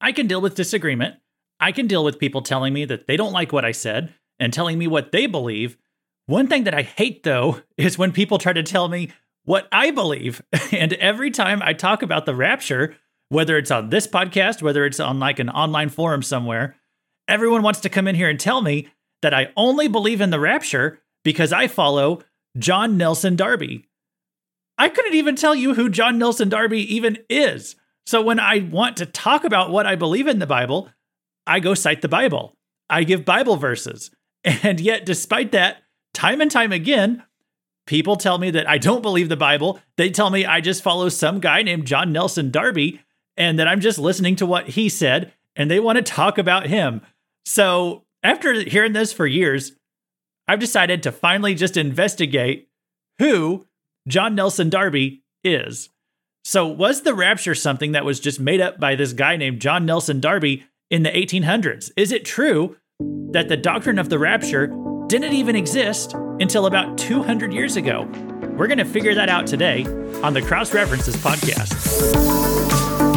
I can deal with disagreement. I can deal with people telling me that they don't like what I said and telling me what they believe. One thing that I hate, though, is when people try to tell me what I believe. And every time I talk about the rapture, whether it's on this podcast, whether it's on like an online forum somewhere, everyone wants to come in here and tell me that I only believe in the rapture because I follow John Nelson Darby. I couldn't even tell you who John Nelson Darby even is. So when I want to talk about what I believe in the Bible, I go cite the Bible. I give Bible verses. And yet, despite that, time and time again, people tell me that I don't believe the Bible. They tell me I just follow some guy named John Nelson Darby and that I'm just listening to what he said and they want to talk about him. So, after hearing this for years, I've decided to finally just investigate who John Nelson Darby is. So, was the rapture something that was just made up by this guy named John Nelson Darby in the 1800s? Is it true that the doctrine of the rapture didn't even exist until about 200 years ago? We're going to figure that out today on the Cross References podcast.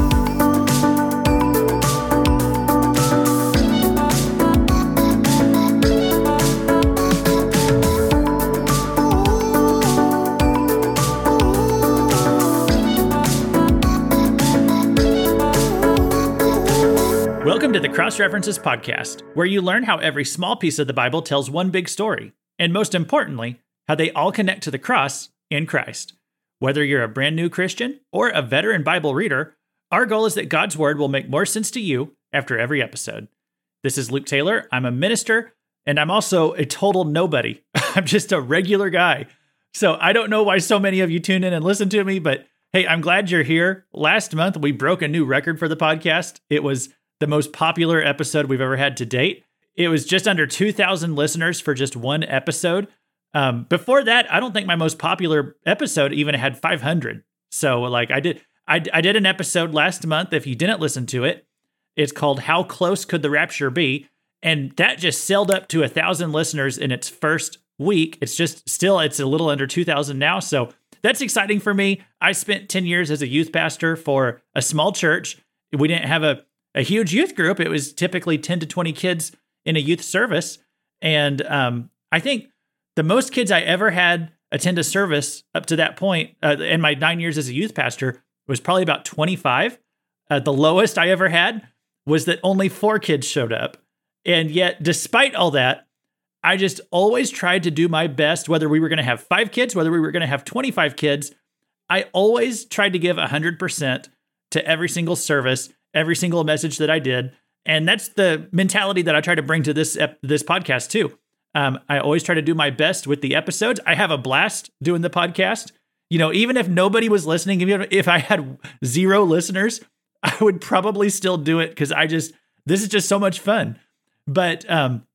Welcome to the Cross References Podcast, where you learn how every small piece of the Bible tells one big story, and most importantly, how they all connect to the cross in Christ. Whether you're a brand new Christian or a veteran Bible reader, our goal is that God's Word will make more sense to you after every episode. This is Luke Taylor. I'm a minister, and I'm also a total nobody. I'm just a regular guy. So I don't know why so many of you tune in and listen to me, but hey, I'm glad you're here. Last month, we broke a new record for the podcast. It was the most popular episode we've ever had to date. It was just under 2,000 listeners for just one episode. Um, before that, I don't think my most popular episode even had 500. So, like, I did, I, I did an episode last month. If you didn't listen to it, it's called "How Close Could the Rapture Be," and that just sailed up to a thousand listeners in its first week. It's just still, it's a little under 2,000 now. So that's exciting for me. I spent 10 years as a youth pastor for a small church. We didn't have a a huge youth group. It was typically 10 to 20 kids in a youth service. And um, I think the most kids I ever had attend a service up to that point uh, in my nine years as a youth pastor was probably about 25. Uh, the lowest I ever had was that only four kids showed up. And yet, despite all that, I just always tried to do my best, whether we were going to have five kids, whether we were going to have 25 kids. I always tried to give 100% to every single service every single message that I did. And that's the mentality that I try to bring to this ep- this podcast too. Um, I always try to do my best with the episodes. I have a blast doing the podcast. You know, even if nobody was listening, even if I had zero listeners, I would probably still do it because I just this is just so much fun. But um,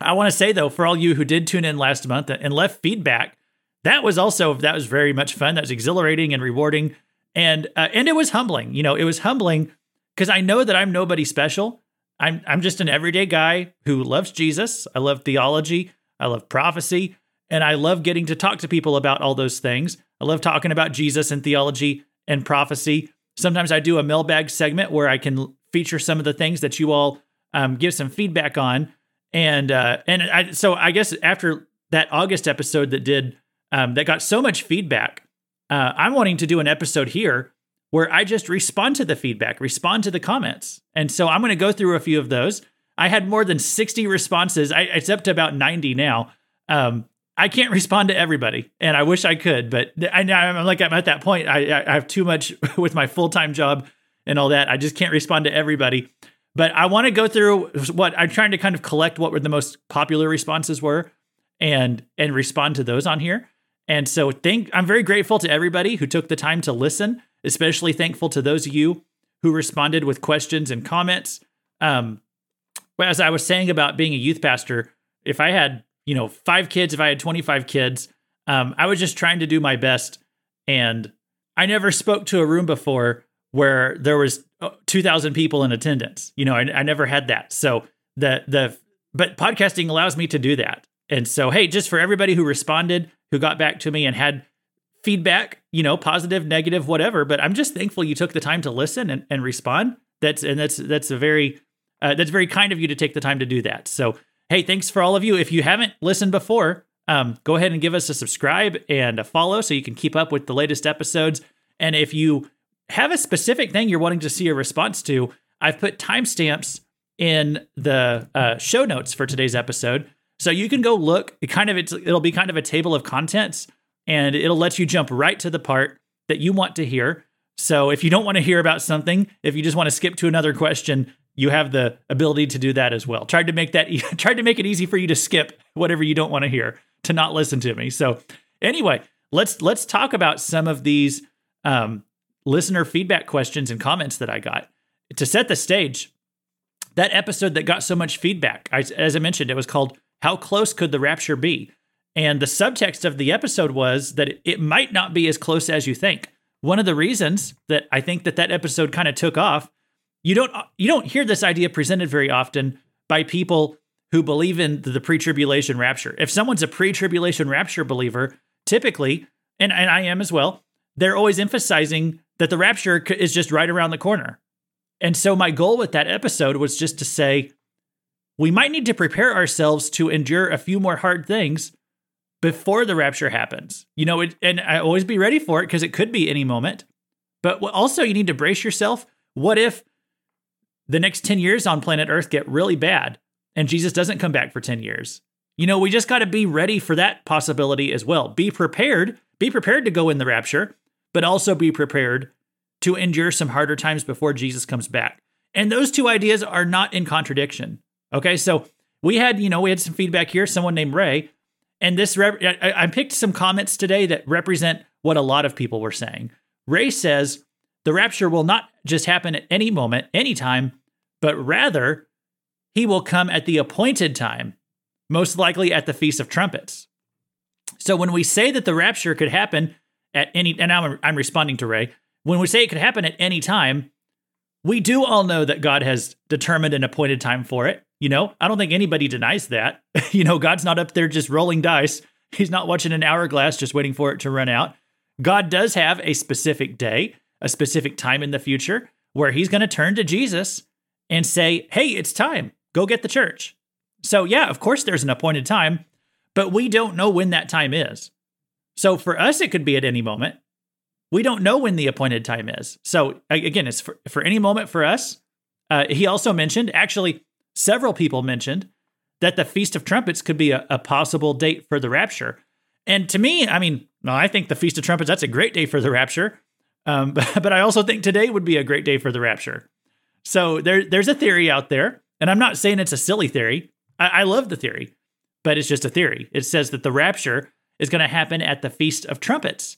I want to say though, for all you who did tune in last month and left feedback, that was also that was very much fun. That was exhilarating and rewarding, and uh, and it was humbling. You know, it was humbling because I know that I'm nobody special. I'm I'm just an everyday guy who loves Jesus. I love theology. I love prophecy, and I love getting to talk to people about all those things. I love talking about Jesus and theology and prophecy. Sometimes I do a mailbag segment where I can feature some of the things that you all um, give some feedback on, and uh, and I, so I guess after that August episode that did um, that got so much feedback, uh, I'm wanting to do an episode here where I just respond to the feedback, respond to the comments. And so I'm going to go through a few of those. I had more than 60 responses. I, it's up to about 90 now. Um, I can't respond to everybody, and I wish I could, but I, am like I'm at that point. I, I have too much with my full time job and all that. I just can't respond to everybody. But I want to go through what I'm trying to kind of collect what were the most popular responses were, and and respond to those on here. And so, thank I'm very grateful to everybody who took the time to listen especially thankful to those of you who responded with questions and comments. Um, as I was saying about being a youth pastor, if I had, you know, five kids, if I had 25 kids, um, I was just trying to do my best. And I never spoke to a room before where there was uh, 2000 people in attendance. You know, I, I never had that. So the, the, but podcasting allows me to do that. And so, hey, just for everybody who responded, who got back to me and had feedback, you know, positive, negative, whatever. But I'm just thankful you took the time to listen and, and respond. That's and that's that's a very uh, that's very kind of you to take the time to do that. So hey, thanks for all of you. If you haven't listened before, um, go ahead and give us a subscribe and a follow so you can keep up with the latest episodes. And if you have a specific thing you're wanting to see a response to, I've put timestamps in the uh, show notes for today's episode. So you can go look. It kind of it's, it'll be kind of a table of contents, and it'll let you jump right to the part that you want to hear. So if you don't want to hear about something, if you just want to skip to another question, you have the ability to do that as well. Tried to make that tried to make it easy for you to skip whatever you don't want to hear, to not listen to me. So anyway, let's let's talk about some of these um, listener feedback questions and comments that I got to set the stage. That episode that got so much feedback, I, as I mentioned, it was called "How Close Could the Rapture Be?" And the subtext of the episode was that it, might not be as close as you think. One of the reasons that I think that that episode kind of took off, you don't you don't hear this idea presented very often by people who believe in the pre-tribulation rapture. If someone's a pre-tribulation rapture believer, typically, and, and I am as well, they're always emphasizing that the rapture is just right around the corner. And so my goal with that episode was just to say we might need to prepare ourselves to endure a few more hard things before the rapture happens. You know, it, and I always be ready for it because it could be any moment. But also, you need to brace yourself. What if the next 10 years on planet Earth get really bad and Jesus doesn't come back for 10 years? You know, we just got to be ready for that possibility as well. Be prepared, be prepared to go in the rapture, but also be prepared to endure some harder times before Jesus comes back. And those two ideas are not in contradiction. Okay, so we had, you know, we had some feedback here. Someone named Ray and this, rep- I, I picked some comments today that represent what a lot of people were saying. Ray says the rapture will not just happen at any moment, anytime, but rather he will come at the appointed time, most likely at the Feast of Trumpets. So when we say that the rapture could happen at any, and I'm, I'm responding to Ray, when we say it could happen at any time, we do all know that God has determined an appointed time for it. You know, I don't think anybody denies that. you know, God's not up there just rolling dice. He's not watching an hourglass just waiting for it to run out. God does have a specific day, a specific time in the future where he's going to turn to Jesus and say, Hey, it's time. Go get the church. So, yeah, of course, there's an appointed time, but we don't know when that time is. So, for us, it could be at any moment. We don't know when the appointed time is. So, again, it's for, for any moment for us. Uh, he also mentioned, actually, several people mentioned that the Feast of Trumpets could be a, a possible date for the rapture. And to me, I mean, I think the Feast of Trumpets, that's a great day for the rapture. Um, but, but I also think today would be a great day for the rapture. So there, there's a theory out there, and I'm not saying it's a silly theory. I, I love the theory, but it's just a theory. It says that the rapture is going to happen at the Feast of Trumpets.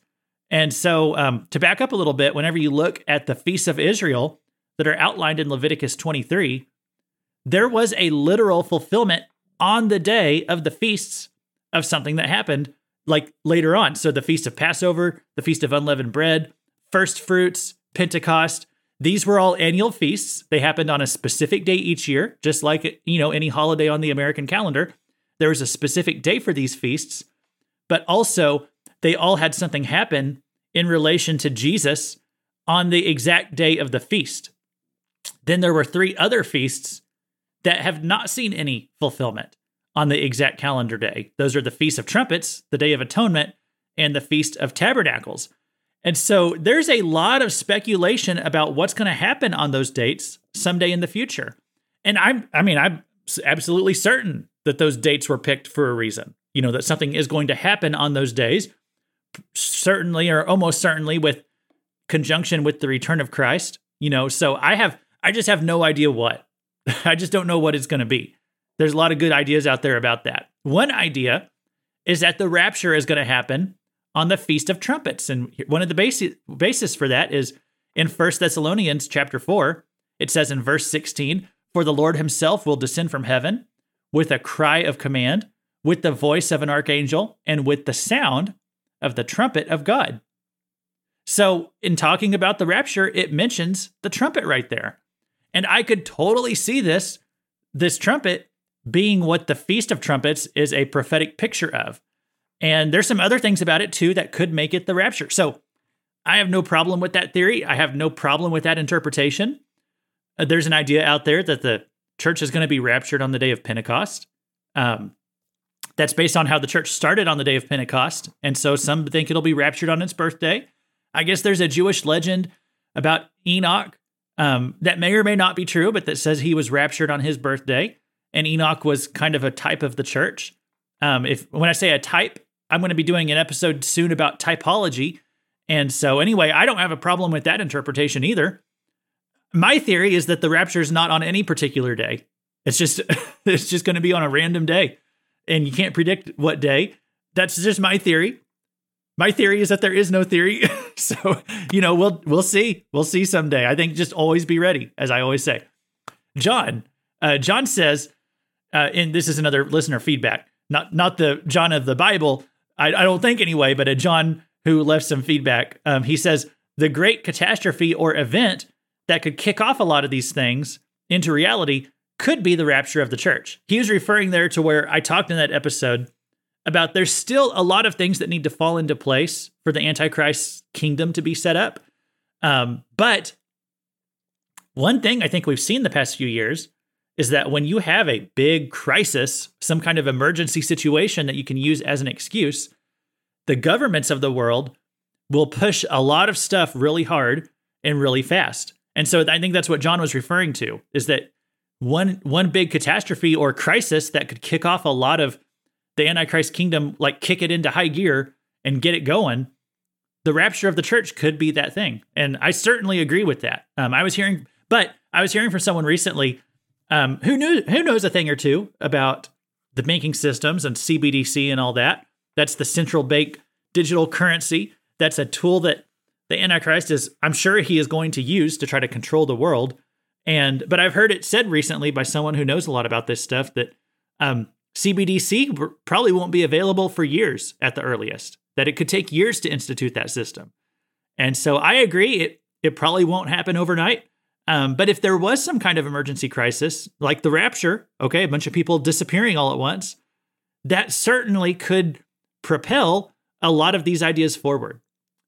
And so, um, to back up a little bit, whenever you look at the feasts of Israel that are outlined in Leviticus 23, there was a literal fulfillment on the day of the feasts of something that happened like later on. So the feast of Passover, the feast of unleavened bread, first fruits, Pentecost, these were all annual feasts. They happened on a specific day each year, just like you know any holiday on the American calendar. There was a specific day for these feasts, but also they all had something happen in relation to Jesus on the exact day of the feast. Then there were three other feasts that have not seen any fulfillment on the exact calendar day. Those are the Feast of Trumpets, the Day of Atonement, and the Feast of Tabernacles. And so there's a lot of speculation about what's going to happen on those dates someday in the future. And I'm I mean I'm absolutely certain that those dates were picked for a reason. You know that something is going to happen on those days certainly or almost certainly with conjunction with the return of Christ, you know. So I have I just have no idea what. I just don't know what it's going to be. There's a lot of good ideas out there about that. One idea is that the rapture is going to happen on the Feast of Trumpets. And one of the basis, basis for that is in First Thessalonians chapter 4. It says in verse 16, For the Lord himself will descend from heaven with a cry of command, with the voice of an archangel, and with the sound of the trumpet of God. So, in talking about the rapture, it mentions the trumpet right there. And I could totally see this, this trumpet being what the Feast of Trumpets is a prophetic picture of. And there's some other things about it too that could make it the rapture. So I have no problem with that theory. I have no problem with that interpretation. uh, there's an idea out there that the church is going to be raptured on the day of Pentecost. Um, that's based on how the church started on the day of Pentecost. And so some think it'll be raptured on its birthday. I guess there's a Jewish legend about Enoch um, that may or may not be true, but that says he was raptured on his birthday. And Enoch was kind of a type of the church. Um, if when I say a type, I'm going to be doing an episode soon about typology. And so, anyway, I don't have a problem with that interpretation either. My theory is that the rapture is not on any particular day. It's just it's just going to be on a random day, and you can't predict what day. That's just my theory. My theory is that there is no theory. so, you know, we'll we'll see. We'll see someday. I think just always be ready, as I always say. John, uh, John says, uh, and this is another listener feedback, not not the John of the Bible, I, I don't think anyway, but a John who left some feedback. Um, he says the great catastrophe or event that could kick off a lot of these things into reality could be the rapture of the church. He was referring there to where I talked in that episode about there's still a lot of things that need to fall into place for the Antichrist kingdom to be set up. Um, but one thing I think we've seen the past few years is that when you have a big crisis, some kind of emergency situation that you can use as an excuse, the governments of the world will push a lot of stuff really hard and really fast. And so I think that's what John was referring to is that one one big catastrophe or crisis that could kick off a lot of the antichrist kingdom like kick it into high gear and get it going the rapture of the church could be that thing and i certainly agree with that um, i was hearing but i was hearing from someone recently um, who knew who knows a thing or two about the banking systems and CBDC and all that. That's the central bank digital currency. That's a tool that the Antichrist is, I'm sure he is going to use to try to control the world. And but I've heard it said recently by someone who knows a lot about this stuff that um, CBDC probably won't be available for years at the earliest. That it could take years to institute that system. And so I agree, it it probably won't happen overnight. Um, but if there was some kind of emergency crisis, like the rapture, okay, a bunch of people disappearing all at once, that certainly could propel a lot of these ideas forward.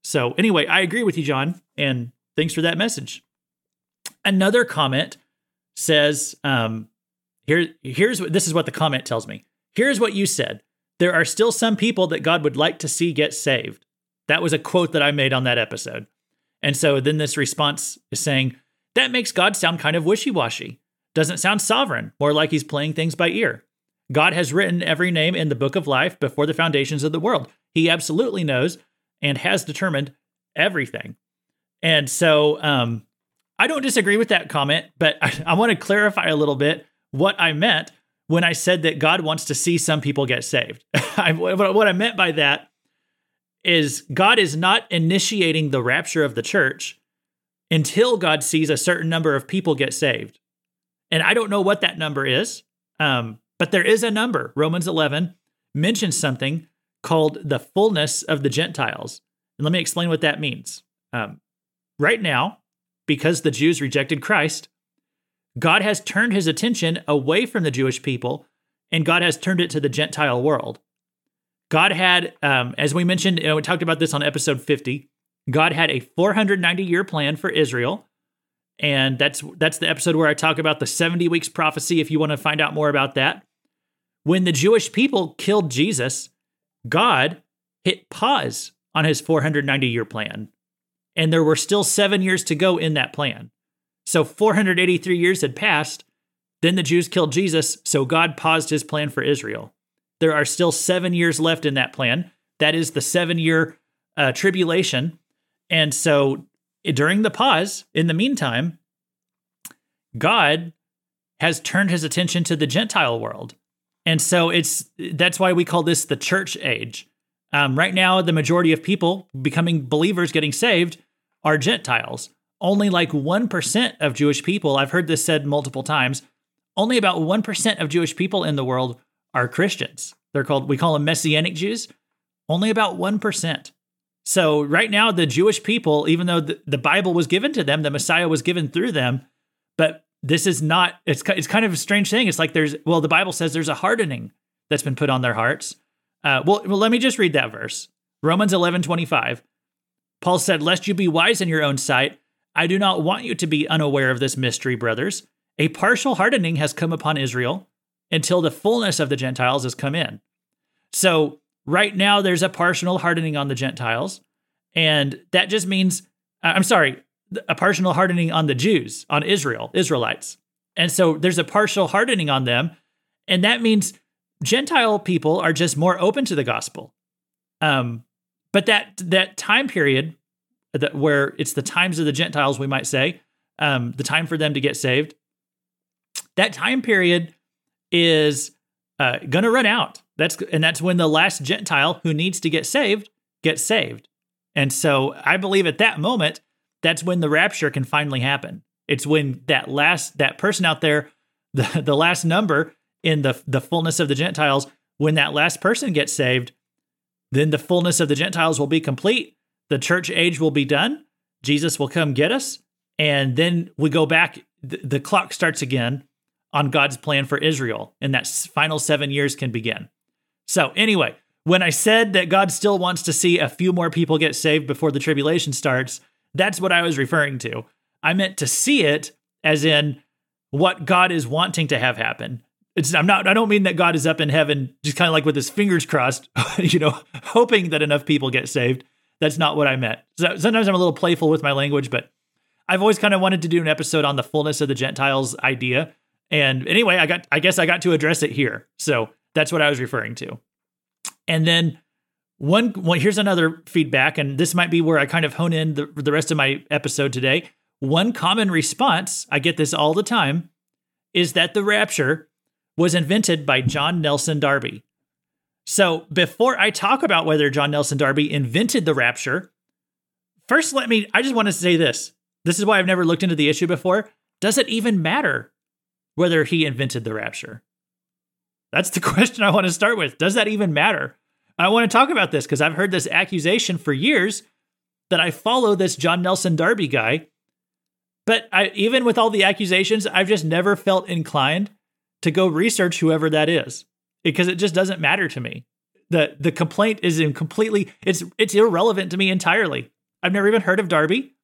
So, anyway, I agree with you, John, and thanks for that message. Another comment says, um, here, here's what this is what the comment tells me. Here's what you said. There are still some people that God would like to see get saved. That was a quote that I made on that episode. And so then this response is saying, that makes God sound kind of wishy washy. Doesn't sound sovereign, more like he's playing things by ear. God has written every name in the book of life before the foundations of the world. He absolutely knows and has determined everything. And so um, I don't disagree with that comment, but I, I want to clarify a little bit what I meant when I said that God wants to see some people get saved. What I meant by that is God is not initiating the rapture of the church until God sees a certain number of people get saved. And I don't know what that number is, um, but there is a number. Romans 11 mentions something called the fullness of the Gentiles. And let me explain what that means. Um, right now, because the Jews rejected Christ, God has turned his attention away from the Jewish people and God has turned it to the Gentile world. God had, um, as we mentioned, know, we talked about this on episode 50. God had a 490 year plan for Israel. And that's that's the episode where I talk about the 70 weeks prophecy if you want to find out more about that. When the Jewish people killed Jesus, God hit pause on his 490 year plan. And there were still 7 years to go in that plan. So 483 years had passed, then the Jews killed Jesus, so God paused his plan for Israel. There are still 7 years left in that plan. That is the 7 year uh, tribulation and so during the pause, in the meantime, God has turned his attention to the Gentile world. And so it's that's why we call this the church age. Um, right now, the majority of people becoming believers, getting saved, are Gentiles. Only like 1% of Jewish people, I've heard this said multiple times, only about 1% of Jewish people in the world are Christians. They're called, we call them Messianic Jews. Only about 1%. So, right now, the Jewish people, even though the, the Bible was given to them, the Messiah was given through them, but this is not, it's, it's kind of a strange thing. It's like there's, well, the Bible says there's a hardening that's been put on their hearts. Uh, well, well, let me just read that verse Romans 11 25. Paul said, Lest you be wise in your own sight, I do not want you to be unaware of this mystery, brothers. A partial hardening has come upon Israel until the fullness of the Gentiles has come in. So, right now, there's a partial hardening on the Gentiles. And that just means, I'm sorry, a partial hardening on the Jews, on Israel, Israelites. And so there's a partial hardening on them. And that means Gentile people are just more open to the gospel. Um, but that that time period that where it's the times of the Gentiles, we might say, um, the time for them to get saved, that time period is uh, going to run out. That's and that's when the last Gentile who needs to get saved gets saved. And so I believe at that moment, that's when the rapture can finally happen. It's when that last that person out there, the the last number in the the fullness of the Gentiles, when that last person gets saved, then the fullness of the Gentiles will be complete. The church age will be done. Jesus will come get us, and then we go back. The, the clock starts again on God's plan for Israel, and that final seven years can begin. So, anyway, when I said that God still wants to see a few more people get saved before the tribulation starts, that's what I was referring to. I meant to see it as in what God is wanting to have happen. It's, I'm not. I don't mean that God is up in heaven, just kind of like with his fingers crossed, you know, hoping that enough people get saved. That's not what I meant. So sometimes I'm a little playful with my language, but I've always kind of wanted to do an episode on the fullness of the Gentiles idea. And anyway, I got. I guess I got to address it here. So that's what I was referring to. And then one, one here's another feedback, and this might be where I kind of hone in the, the rest of my episode today. One common response, I get this all the time, is that the rapture was invented by John Nelson Darby. So before I talk about whether John Nelson Darby invented the rapture, first let me, I just want to say this. This is why I've never looked into the issue before. Does it even matter whether he invented the rapture? That's the question I want to start with. Does that even matter? I want to talk about this because I've heard this accusation for years that I follow this John Nelson Darby guy. But I, even with all the accusations, I've just never felt inclined to go research whoever that is because it just doesn't matter to me. The the complaint is in completely it's it's irrelevant to me entirely. I've never even heard of Darby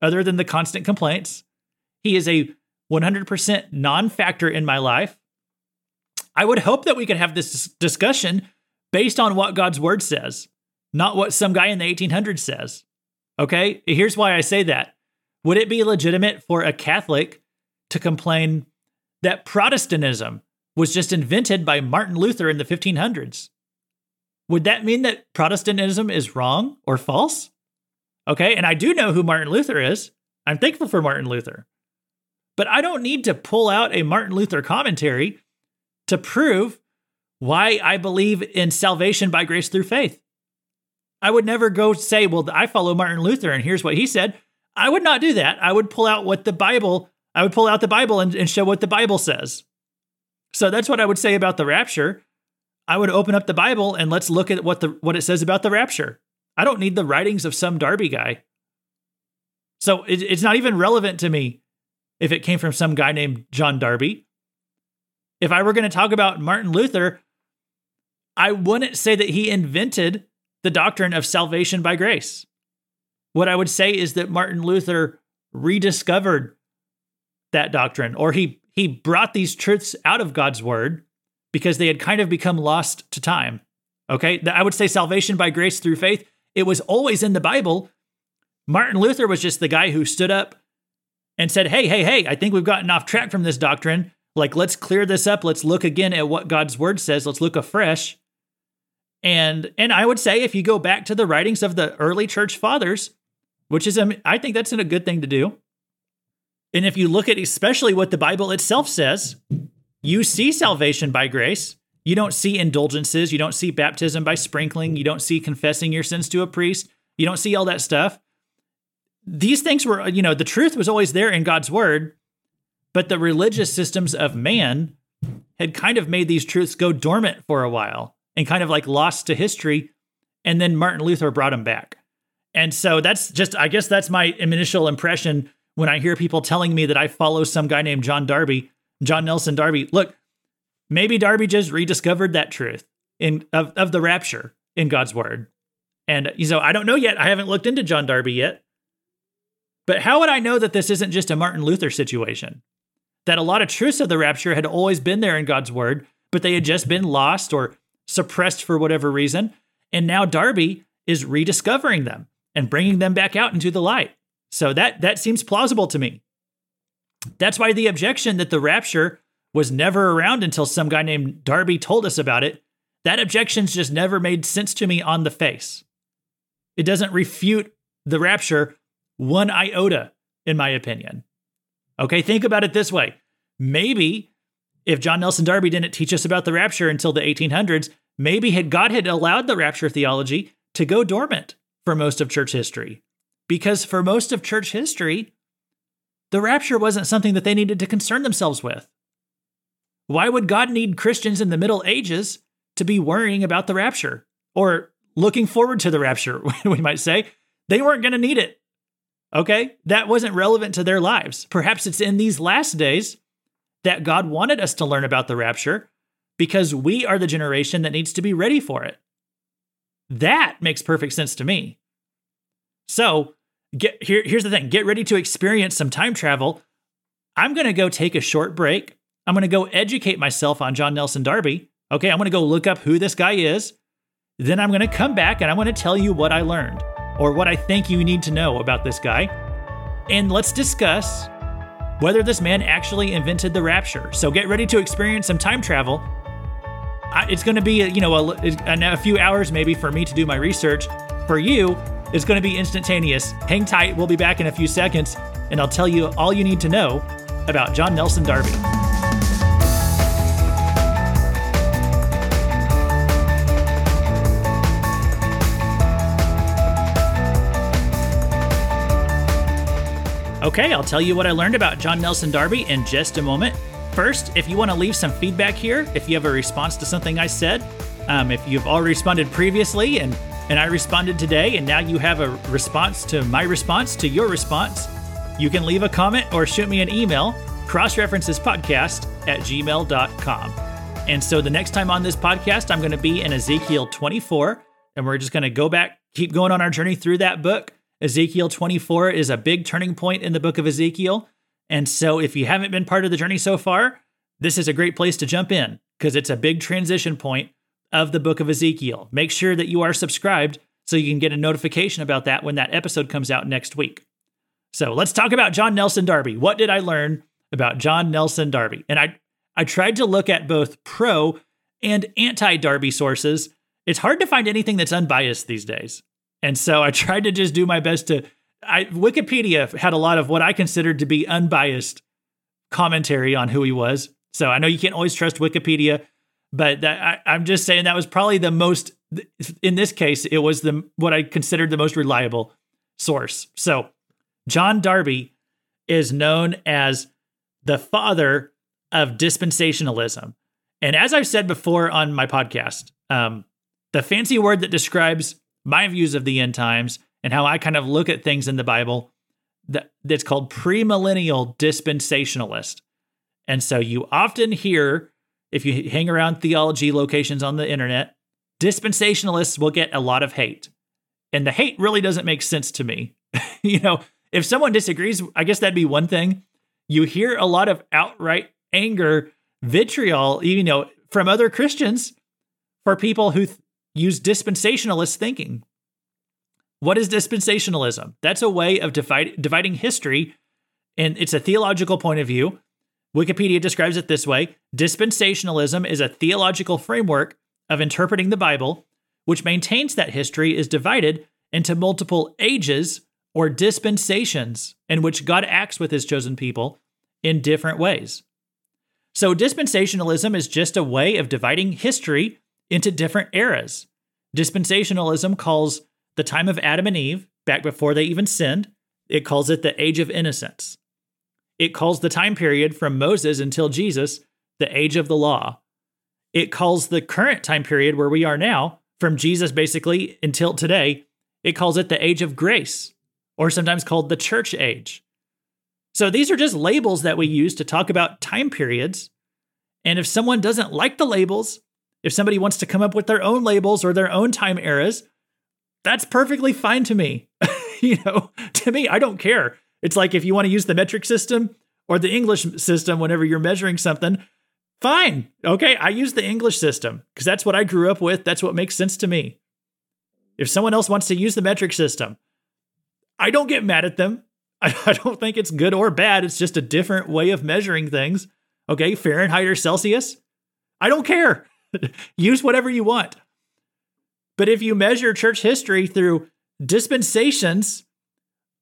other than the constant complaints. He is a 100% non-factor in my life. I would hope that we could have this discussion based on what God's word says, not what some guy in the 1800s says. Okay? Here's why I say that. Would it be legitimate for a Catholic to complain that Protestantism was just invented by Martin Luther in the 1500s? Would that mean that Protestantism is wrong or false? Okay, and I do know who Martin Luther is. I'm thankful for Martin Luther. But I don't need to pull out a Martin Luther commentary to prove why I believe in salvation by grace through faith. I would never go say, well, I follow Martin Luther and here's what he said. I would not do that. I would pull out what the Bible, I would pull out the Bible and, and show what the Bible says. So that's what I would say about the rapture. I would open up the Bible and let's look at what the what it says about the rapture. I don't need the writings of some Darby guy. So it, it's not even relevant to me if it came from some guy named John Darby. If I were going to talk about Martin Luther, I wouldn't say that he invented the doctrine of salvation by grace. What I would say is that Martin Luther rediscovered that doctrine, or he he brought these truths out of God's word because they had kind of become lost to time. Okay, I would say salvation by grace through faith. It was always in the Bible. Martin Luther was just the guy who stood up and said, "Hey, hey, hey! I think we've gotten off track from this doctrine. Like, let's clear this up. Let's look again at what God's word says. Let's look afresh. And and I would say if you go back to the writings of the early church fathers, which is um, I think that's a good thing to do. And if you look at especially what the Bible itself says, you see salvation by grace. You don't see indulgences, you don't see baptism by sprinkling, you don't see confessing your sins to a priest. You don't see all that stuff. These things were, you know, the truth was always there in God's word, but the religious systems of man had kind of made these truths go dormant for a while and kind of like lost to history. And then Martin Luther brought them back. And so that's just, I guess that's my initial impression when I hear people telling me that I follow some guy named John Darby, John Nelson Darby. Look, maybe Darby just rediscovered that truth in of, of the rapture in God's word. And you so I don't know yet. I haven't looked into John Darby yet. But how would I know that this isn't just a Martin Luther situation? That a lot of truths of the rapture had always been there in God's word, but they had just been lost or suppressed for whatever reason. And now Darby is rediscovering them and bringing them back out into the light. So that that seems plausible to me. That's why the objection that the rapture was never around until some guy named Darby told us about it, that objection's just never made sense to me on the face. It doesn't refute the rapture one iota, in my opinion. Okay, think about it this way. Maybe if John Nelson Darby didn't teach us about the rapture until the 1800s, maybe had God had allowed the rapture theology to go dormant for most of church history. Because for most of church history, the rapture wasn't something that they needed to concern themselves with. Why would God need Christians in the Middle Ages to be worrying about the rapture or looking forward to the rapture, we might say? They weren't going to need it. Okay? That wasn't relevant to their lives. Perhaps it's in these last days that God wanted us to learn about the rapture because we are the generation that needs to be ready for it. That makes perfect sense to me. So, get here here's the thing. Get ready to experience some time travel. I'm going to go take a short break. I'm going to go educate myself on John Nelson Darby. Okay, I'm going to go look up who this guy is. Then I'm going to come back and I'm going to tell you what I learned or what I think you need to know about this guy. And let's discuss whether this man actually invented the rapture. So get ready to experience some time travel. It's going to be, you know, a, a few hours maybe for me to do my research. For you, it's going to be instantaneous. Hang tight. We'll be back in a few seconds, and I'll tell you all you need to know about John Nelson Darby. Okay, I'll tell you what I learned about John Nelson Darby in just a moment. First, if you want to leave some feedback here, if you have a response to something I said, um, if you've already responded previously and and I responded today, and now you have a response to my response to your response, you can leave a comment or shoot me an email, crossreferencespodcast at gmail.com. And so the next time on this podcast, I'm going to be in Ezekiel 24, and we're just going to go back, keep going on our journey through that book. Ezekiel 24 is a big turning point in the book of Ezekiel. And so if you haven't been part of the journey so far, this is a great place to jump in because it's a big transition point of the book of Ezekiel. Make sure that you are subscribed so you can get a notification about that when that episode comes out next week. So let's talk about John Nelson Darby. What did I learn about John Nelson Darby? And I, I tried to look at both pro and anti Darby sources. It's hard to find anything that's unbiased these days. And so I tried to just do my best to. I, Wikipedia had a lot of what I considered to be unbiased commentary on who he was. So I know you can't always trust Wikipedia, but that, I, I'm just saying that was probably the most. In this case, it was the what I considered the most reliable source. So John Darby is known as the father of dispensationalism. And as I've said before on my podcast, um, the fancy word that describes my views of the end times and how I kind of look at things in the Bible that, that's called premillennial dispensationalist. And so you often hear, if you hang around theology locations on the internet, dispensationalists will get a lot of hate. And the hate really doesn't make sense to me. you know, if someone disagrees, I guess that'd be one thing. You hear a lot of outright anger, vitriol, you know, from other Christians for people who th- use dispensationalist thinking. What is dispensationalism? That's a way of divide, dividing history, and it's a theological point of view. Wikipedia describes it this way Dispensationalism is a theological framework of interpreting the Bible, which maintains that history is divided into multiple ages or dispensations in which God acts with his chosen people in different ways. So, dispensationalism is just a way of dividing history into different eras. Dispensationalism calls the time of Adam and Eve, back before they even sinned, it calls it the age of innocence. It calls the time period from Moses until Jesus the age of the law. It calls the current time period where we are now, from Jesus basically until today, it calls it the age of grace, or sometimes called the church age. So these are just labels that we use to talk about time periods. And if someone doesn't like the labels, if somebody wants to come up with their own labels or their own time eras, that's perfectly fine to me. you know, to me, I don't care. It's like if you want to use the metric system or the English system whenever you're measuring something, fine. Okay, I use the English system because that's what I grew up with. That's what makes sense to me. If someone else wants to use the metric system, I don't get mad at them. I, don't think it's good or bad. It's just a different way of measuring things. Okay, Fahrenheit or Celsius, I don't care. use whatever you want. But if you measure church history through dispensations,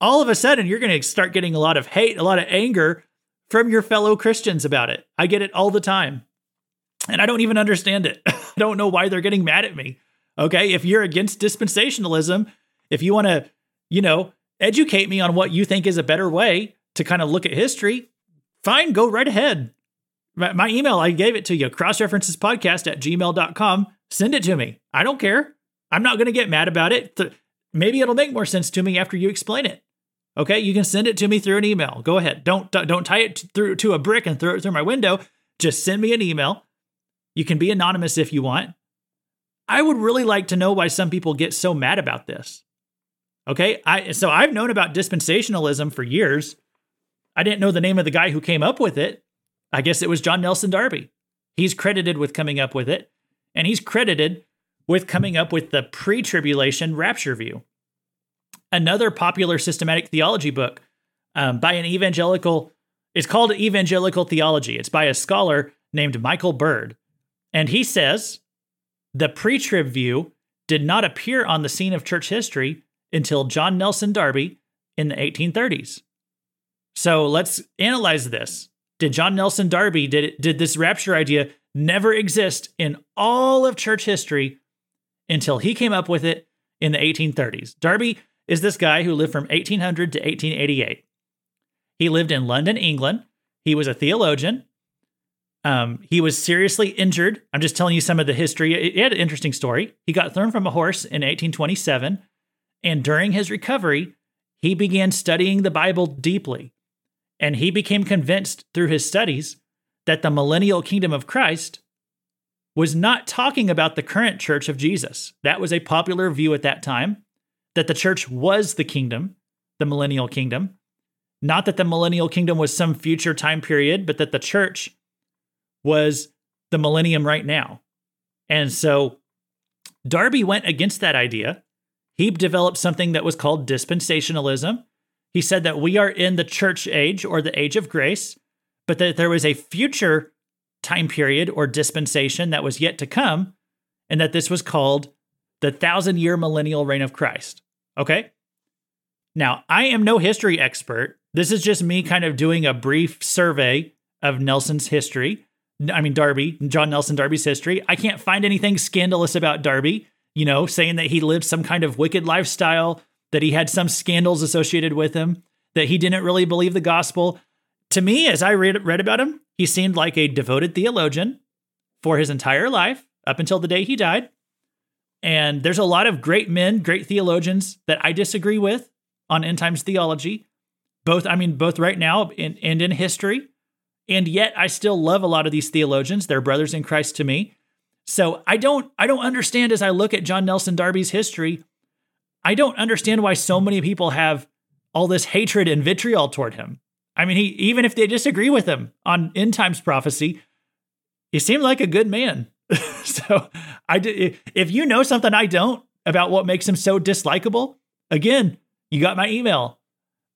all of a sudden you're going to start getting a lot of hate, a lot of anger from your fellow Christians about it. I get it all the time. And I don't even understand it. I don't know why they're getting mad at me. Okay. If you're against dispensationalism, if you want to, you know, educate me on what you think is a better way to kind of look at history, fine, go right ahead. My, email, I gave it to you, crossreferencespodcast at gmail.com. Send it to me. I don't care. I'm not going to get mad about it. Maybe it'll make more sense to me after you explain it. Okay, you can send it to me through an email. Go ahead. Don't don't tie it through to a brick and throw it through my window. Just send me an email. You can be anonymous if you want. I would really like to know why some people get so mad about this. Okay, I so I've known about dispensationalism for years. I didn't know the name of the guy who came up with it. I guess it was John Nelson Darby. He's credited with coming up with it, and he's credited with coming up with the pre-tribulation rapture view another popular systematic theology book um, by an evangelical. It's called Evangelical Theology. It's by a scholar named Michael Bird. And he says the pre trib view did not appear on the scene of church history until John Nelson Darby in the 1830s. So let's analyze this. Did John Nelson Darby, did, it, did this rapture idea never exist in all of church history until he came up with it in the 1830s? Darby is this guy who lived from 1800 to 1888. He lived in London, England. He was a theologian. Um, he was seriously injured. I'm just telling you some of the history. He had an interesting story. He got thrown from a horse in 1827, and during his recovery, he began studying the Bible deeply. And he became convinced through his studies that the millennial kingdom of Christ was not talking about the current church of Jesus. That was a popular view at that time that the church was the kingdom, the millennial kingdom. Not that the millennial kingdom was some future time period, but that the church was the millennium right now. And so Darby went against that idea. He developed something that was called dispensationalism. He said that we are in the church age or the age of grace, but that there was a future time period or dispensation that was yet to come, and that this was called the thousand year millennial reign of Christ. Okay. Now, I am no history expert. This is just me kind of doing a brief survey of Nelson's history. I mean, Darby, John Nelson Darby's history. I can't find anything scandalous about Darby, you know, saying that he lived some kind of wicked lifestyle, that he had some scandals associated with him, that he didn't really believe the gospel. To me, as I read, read about him, he seemed like a devoted theologian for his entire life up until the day he died. And there's a lot of great men, great theologians that I disagree with on end times theology, both, I mean, both right now and, and in history. And yet I still love a lot of these theologians. They're brothers in Christ to me. So I don't I don't understand as I look at John Nelson Darby's history, I don't understand why so many people have all this hatred and vitriol toward him. I mean, he even if they disagree with him on end times prophecy, he seemed like a good man. so I did, if you know something I don't about what makes him so dislikable, again, you got my email.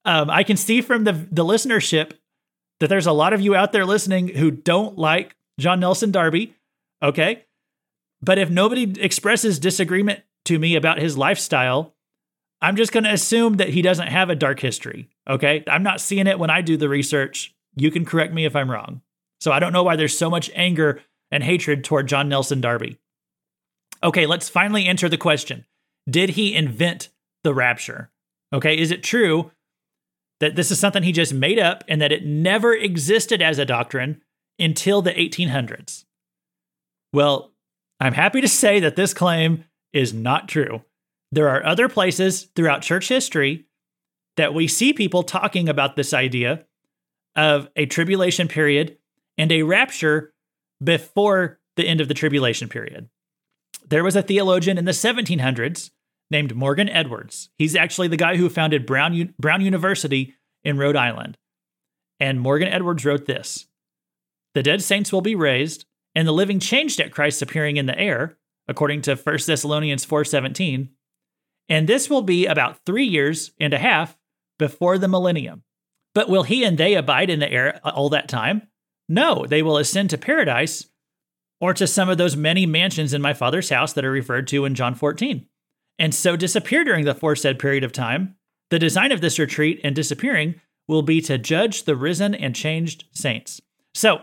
Um, I can see from the the listenership that there's a lot of you out there listening who don't like John Nelson Darby. Okay. But if nobody expresses disagreement to me about his lifestyle, I'm just going to assume that he doesn't have a dark history. Okay. I'm not seeing it when I do the research. You can correct me if I'm wrong. So I don't know why there's so much anger and hatred toward John Nelson Darby. Okay, let's finally answer the question Did he invent the rapture? Okay, is it true that this is something he just made up and that it never existed as a doctrine until the 1800s? Well, I'm happy to say that this claim is not true. There are other places throughout church history that we see people talking about this idea of a tribulation period and a rapture before the end of the tribulation period. There was a theologian in the 1700s named Morgan Edwards. He's actually the guy who founded Brown, Brown University in Rhode Island. And Morgan Edwards wrote this The dead saints will be raised, and the living changed at Christ's appearing in the air, according to 1 Thessalonians 4:17. And this will be about 3 years and a half before the millennium. But will he and they abide in the air all that time? No, they will ascend to paradise or to some of those many mansions in my father's house that are referred to in John 14, and so disappear during the foresaid period of time. The design of this retreat and disappearing will be to judge the risen and changed saints. So,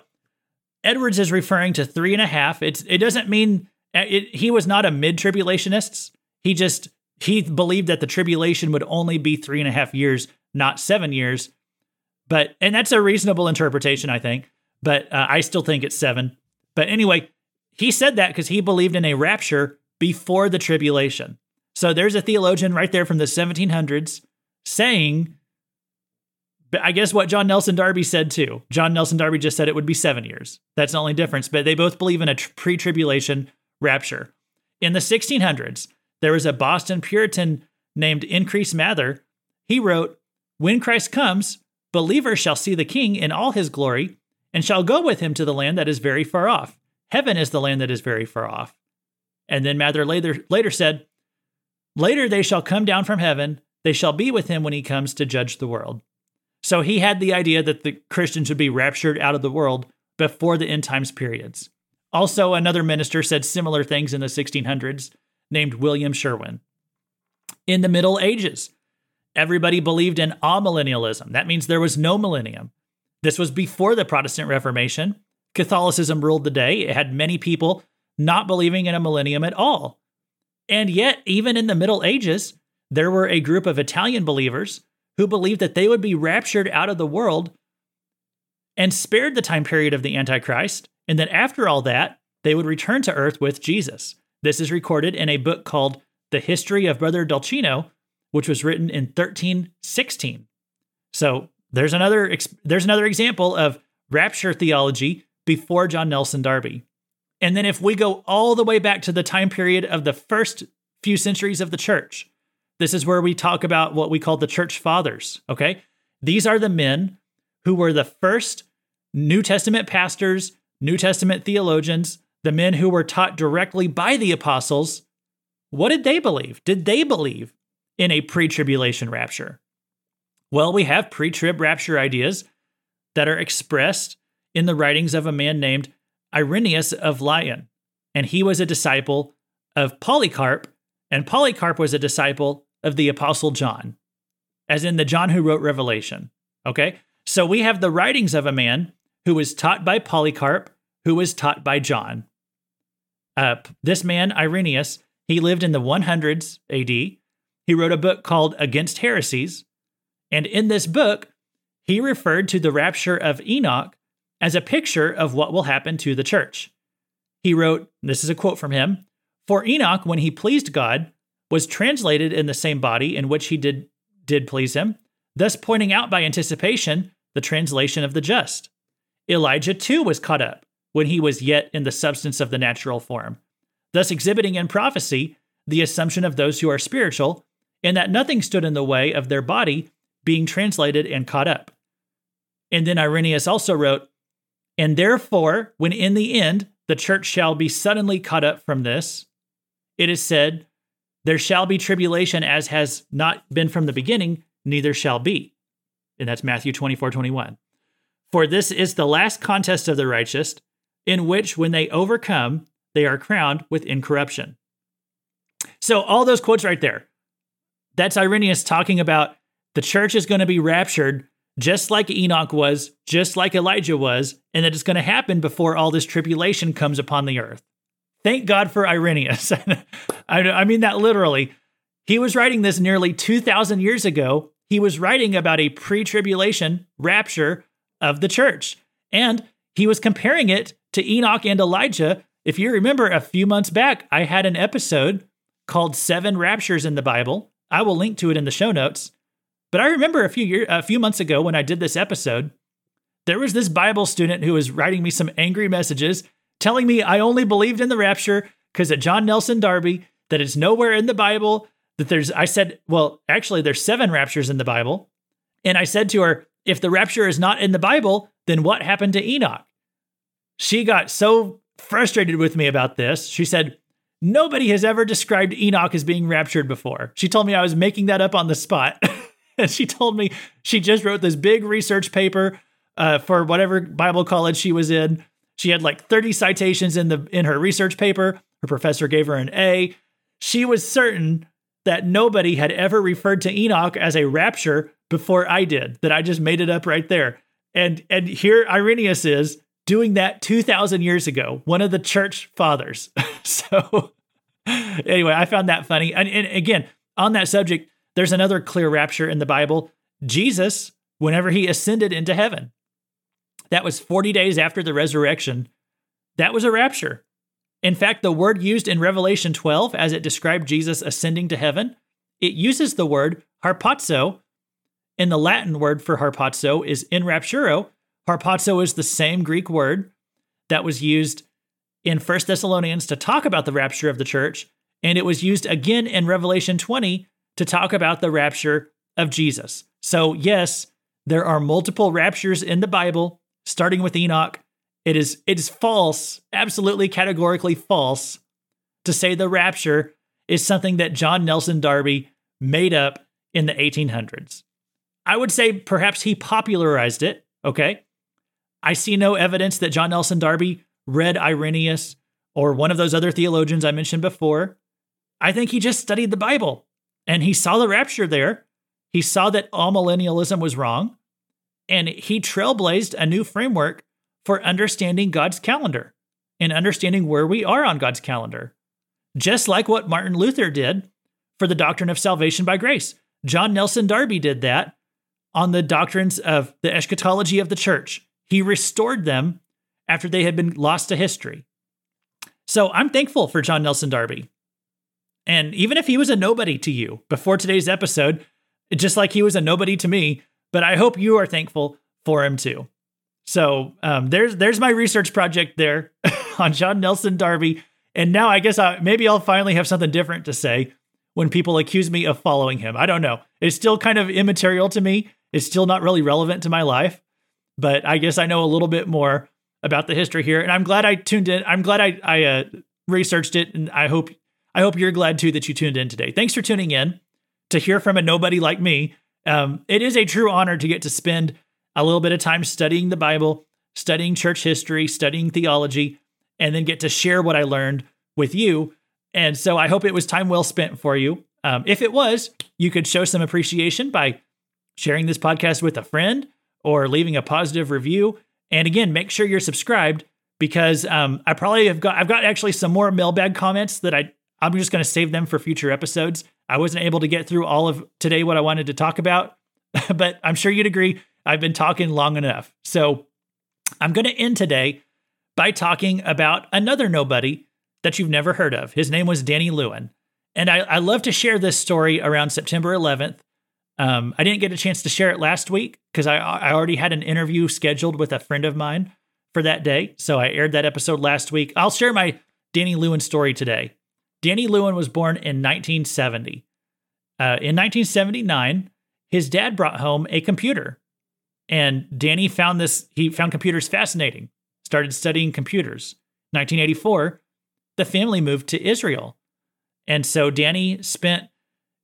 Edwards is referring to three and a half. It's, it doesn't mean uh, it, he was not a mid tribulationist. He just he believed that the tribulation would only be three and a half years, not seven years. But and that's a reasonable interpretation, I think. But uh, I still think it's seven. But anyway, he said that because he believed in a rapture before the tribulation. So there's a theologian right there from the 1700s saying, I guess what John Nelson Darby said too. John Nelson Darby just said it would be seven years. That's the only difference. But they both believe in a pre tribulation rapture. In the 1600s, there was a Boston Puritan named Increase Mather. He wrote, When Christ comes, believers shall see the King in all his glory and shall go with him to the land that is very far off. Heaven is the land that is very far off. And then Mather later, later said, Later they shall come down from heaven, they shall be with him when he comes to judge the world. So he had the idea that the Christians would be raptured out of the world before the end times periods. Also, another minister said similar things in the 1600s, named William Sherwin. In the Middle Ages, everybody believed in amillennialism. That means there was no millennium. This was before the Protestant Reformation. Catholicism ruled the day. It had many people not believing in a millennium at all. And yet, even in the Middle Ages, there were a group of Italian believers who believed that they would be raptured out of the world and spared the time period of the Antichrist, and that after all that, they would return to earth with Jesus. This is recorded in a book called The History of Brother Dolcino, which was written in 1316. So there's another there's another example of rapture theology before John Nelson Darby. And then if we go all the way back to the time period of the first few centuries of the church, this is where we talk about what we call the church fathers, okay? These are the men who were the first New Testament pastors, New Testament theologians, the men who were taught directly by the apostles. What did they believe? Did they believe in a pre tribulation rapture? Well, we have pre trib rapture ideas that are expressed in the writings of a man named Irenaeus of Lyon. And he was a disciple of Polycarp, and Polycarp was a disciple of the Apostle John, as in the John who wrote Revelation. Okay? So we have the writings of a man who was taught by Polycarp, who was taught by John. Uh, this man, Irenaeus, he lived in the 100s AD. He wrote a book called Against Heresies, and in this book, he referred to the rapture of Enoch as a picture of what will happen to the church. He wrote, this is a quote from him For Enoch, when he pleased God, was translated in the same body in which he did, did please him, thus pointing out by anticipation the translation of the just. Elijah too was caught up when he was yet in the substance of the natural form, thus exhibiting in prophecy the assumption of those who are spiritual, and that nothing stood in the way of their body being translated and caught up. And then Irenaeus also wrote, And therefore, when in the end the church shall be suddenly caught up from this, it is said, There shall be tribulation as has not been from the beginning, neither shall be. And that's Matthew 24 21. For this is the last contest of the righteous, in which when they overcome, they are crowned with incorruption. So, all those quotes right there, that's Irenaeus talking about the church is going to be raptured just like Enoch was, just like Elijah was, and that it's going to happen before all this tribulation comes upon the earth. Thank God for Irenaeus. I mean that literally. He was writing this nearly 2,000 years ago. He was writing about a pre tribulation rapture of the church. And he was comparing it to Enoch and Elijah. If you remember a few months back, I had an episode called Seven Raptures in the Bible. I will link to it in the show notes. But I remember a few year, a few months ago when I did this episode, there was this Bible student who was writing me some angry messages telling me I only believed in the rapture because of John Nelson Darby, that it's nowhere in the Bible, that there's I said, well, actually there's seven raptures in the Bible. And I said to her, if the rapture is not in the Bible, then what happened to Enoch? She got so frustrated with me about this. She said, Nobody has ever described Enoch as being raptured before. She told me I was making that up on the spot. and she told me she just wrote this big research paper uh, for whatever Bible college she was in. She had like 30 citations in the in her research paper. Her professor gave her an A. She was certain that nobody had ever referred to Enoch as a rapture before I did. That I just made it up right there. And and here Irenaeus is doing that 2000 years ago, one of the church fathers. so anyway, I found that funny. And, and again, on that subject, there's another clear rapture in the Bible. Jesus, whenever he ascended into heaven, that was 40 days after the resurrection. That was a rapture. In fact, the word used in Revelation 12 as it described Jesus ascending to heaven, it uses the word harpazo. And the Latin word for harpazo is in rapturo. Harpazo is the same Greek word that was used in 1 Thessalonians to talk about the rapture of the church, and it was used again in Revelation 20 to talk about the rapture of Jesus. So, yes, there are multiple raptures in the Bible, starting with Enoch. It is it is false, absolutely categorically false, to say the rapture is something that John Nelson Darby made up in the 1800s. I would say perhaps he popularized it, okay? I see no evidence that John Nelson Darby read Irenaeus or one of those other theologians I mentioned before. I think he just studied the Bible and he saw the rapture there. He saw that amillennialism was wrong and he trailblazed a new framework for understanding God's calendar and understanding where we are on God's calendar. Just like what Martin Luther did for the doctrine of salvation by grace. John Nelson Darby did that on the doctrines of the eschatology of the church. He restored them after they had been lost to history. So I'm thankful for John Nelson Darby. And even if he was a nobody to you before today's episode, just like he was a nobody to me, but I hope you are thankful for him too. So um, there's there's my research project there on John Nelson Darby, and now I guess I, maybe I'll finally have something different to say when people accuse me of following him. I don't know. It's still kind of immaterial to me. It's still not really relevant to my life, but I guess I know a little bit more about the history here, and I'm glad I tuned in. I'm glad I I uh, researched it, and I hope I hope you're glad too that you tuned in today. Thanks for tuning in to hear from a nobody like me. Um, it is a true honor to get to spend a little bit of time studying the Bible, studying church history, studying theology, and then get to share what I learned with you. And so I hope it was time well spent for you. Um, if it was, you could show some appreciation by sharing this podcast with a friend or leaving a positive review. And again, make sure you're subscribed because um, I probably have got I've got actually some more mailbag comments that I I'm just going to save them for future episodes. I wasn't able to get through all of today what I wanted to talk about, but I'm sure you'd agree I've been talking long enough. So I'm going to end today by talking about another nobody that you've never heard of. His name was Danny Lewin. And I, I love to share this story around September 11th um, I didn't get a chance to share it last week because I, I already had an interview scheduled with a friend of mine for that day. So I aired that episode last week. I'll share my Danny Lewin story today. Danny Lewin was born in 1970. Uh, in 1979, his dad brought home a computer, and Danny found this. He found computers fascinating. Started studying computers. 1984, the family moved to Israel, and so Danny spent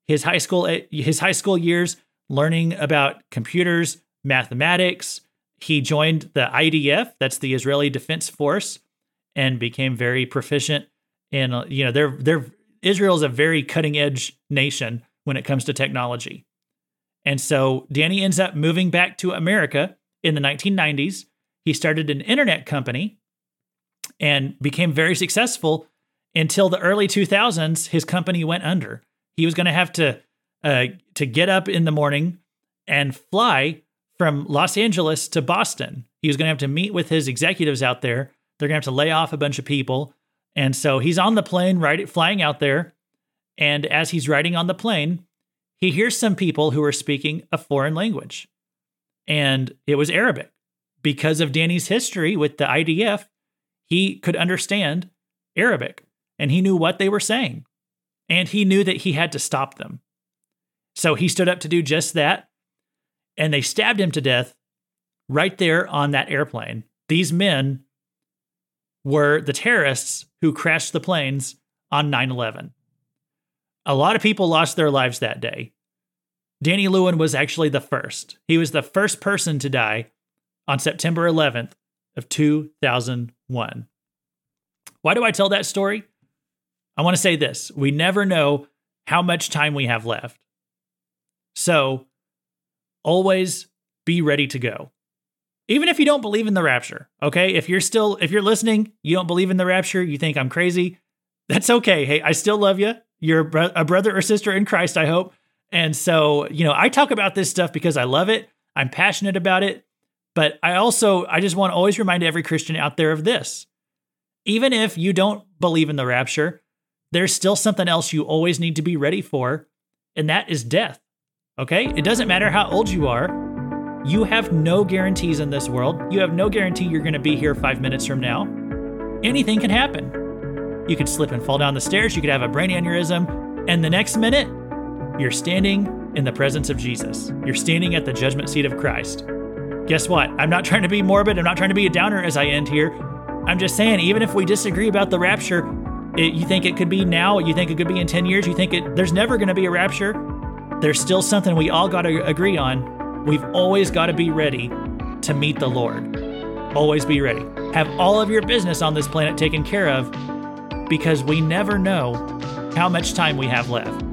his high school his high school years learning about computers, mathematics. He joined the IDF, that's the Israeli Defense Force, and became very proficient in uh, you know they're they're Israel is a very cutting edge nation when it comes to technology. And so Danny ends up moving back to America in the 1990s. He started an internet company and became very successful until the early 2000s. His company went under. He was going to have to uh, to get up in the morning and fly from Los Angeles to Boston. He was going to have to meet with his executives out there. They're going to have to lay off a bunch of people, and so he's on the plane, right, flying out there. And as he's riding on the plane, he hears some people who are speaking a foreign language, and it was Arabic. Because of Danny's history with the IDF, he could understand Arabic and he knew what they were saying and he knew that he had to stop them. So he stood up to do just that. and they stabbed him to death right there on that airplane. These men were the terrorists who crashed the planes on 9 11. A lot of people lost their lives that day. Danny Lewin was actually the first. He was the first person to die on September 11th of 2001. Why do I tell that story? I want to say this. We never know how much time we have left. So, always be ready to go. Even if you don't believe in the rapture, okay? If you're still if you're listening, you don't believe in the rapture, you think I'm crazy, that's okay. Hey, I still love you. You're a brother or sister in Christ, I hope. And so, you know, I talk about this stuff because I love it. I'm passionate about it. But I also, I just want to always remind every Christian out there of this. Even if you don't believe in the rapture, there's still something else you always need to be ready for, and that is death. Okay? It doesn't matter how old you are. You have no guarantees in this world. You have no guarantee you're going to be here five minutes from now. Anything can happen. You could slip and fall down the stairs. You could have a brain aneurysm. And the next minute, you're standing in the presence of Jesus. You're standing at the judgment seat of Christ. Guess what? I'm not trying to be morbid. I'm not trying to be a downer as I end here. I'm just saying, even if we disagree about the rapture, it, you think it could be now, you think it could be in 10 years, you think it, there's never going to be a rapture, there's still something we all got to agree on. We've always got to be ready to meet the Lord. Always be ready. Have all of your business on this planet taken care of because we never know how much time we have left.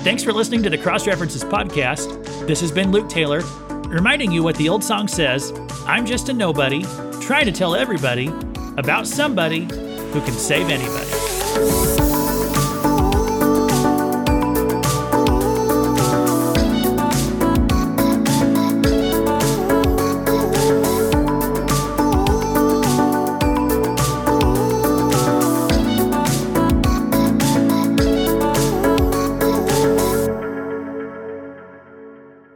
Thanks for listening to the Cross References podcast. This has been Luke Taylor, reminding you what the old song says I'm just a nobody, trying to tell everybody about somebody who can save anybody.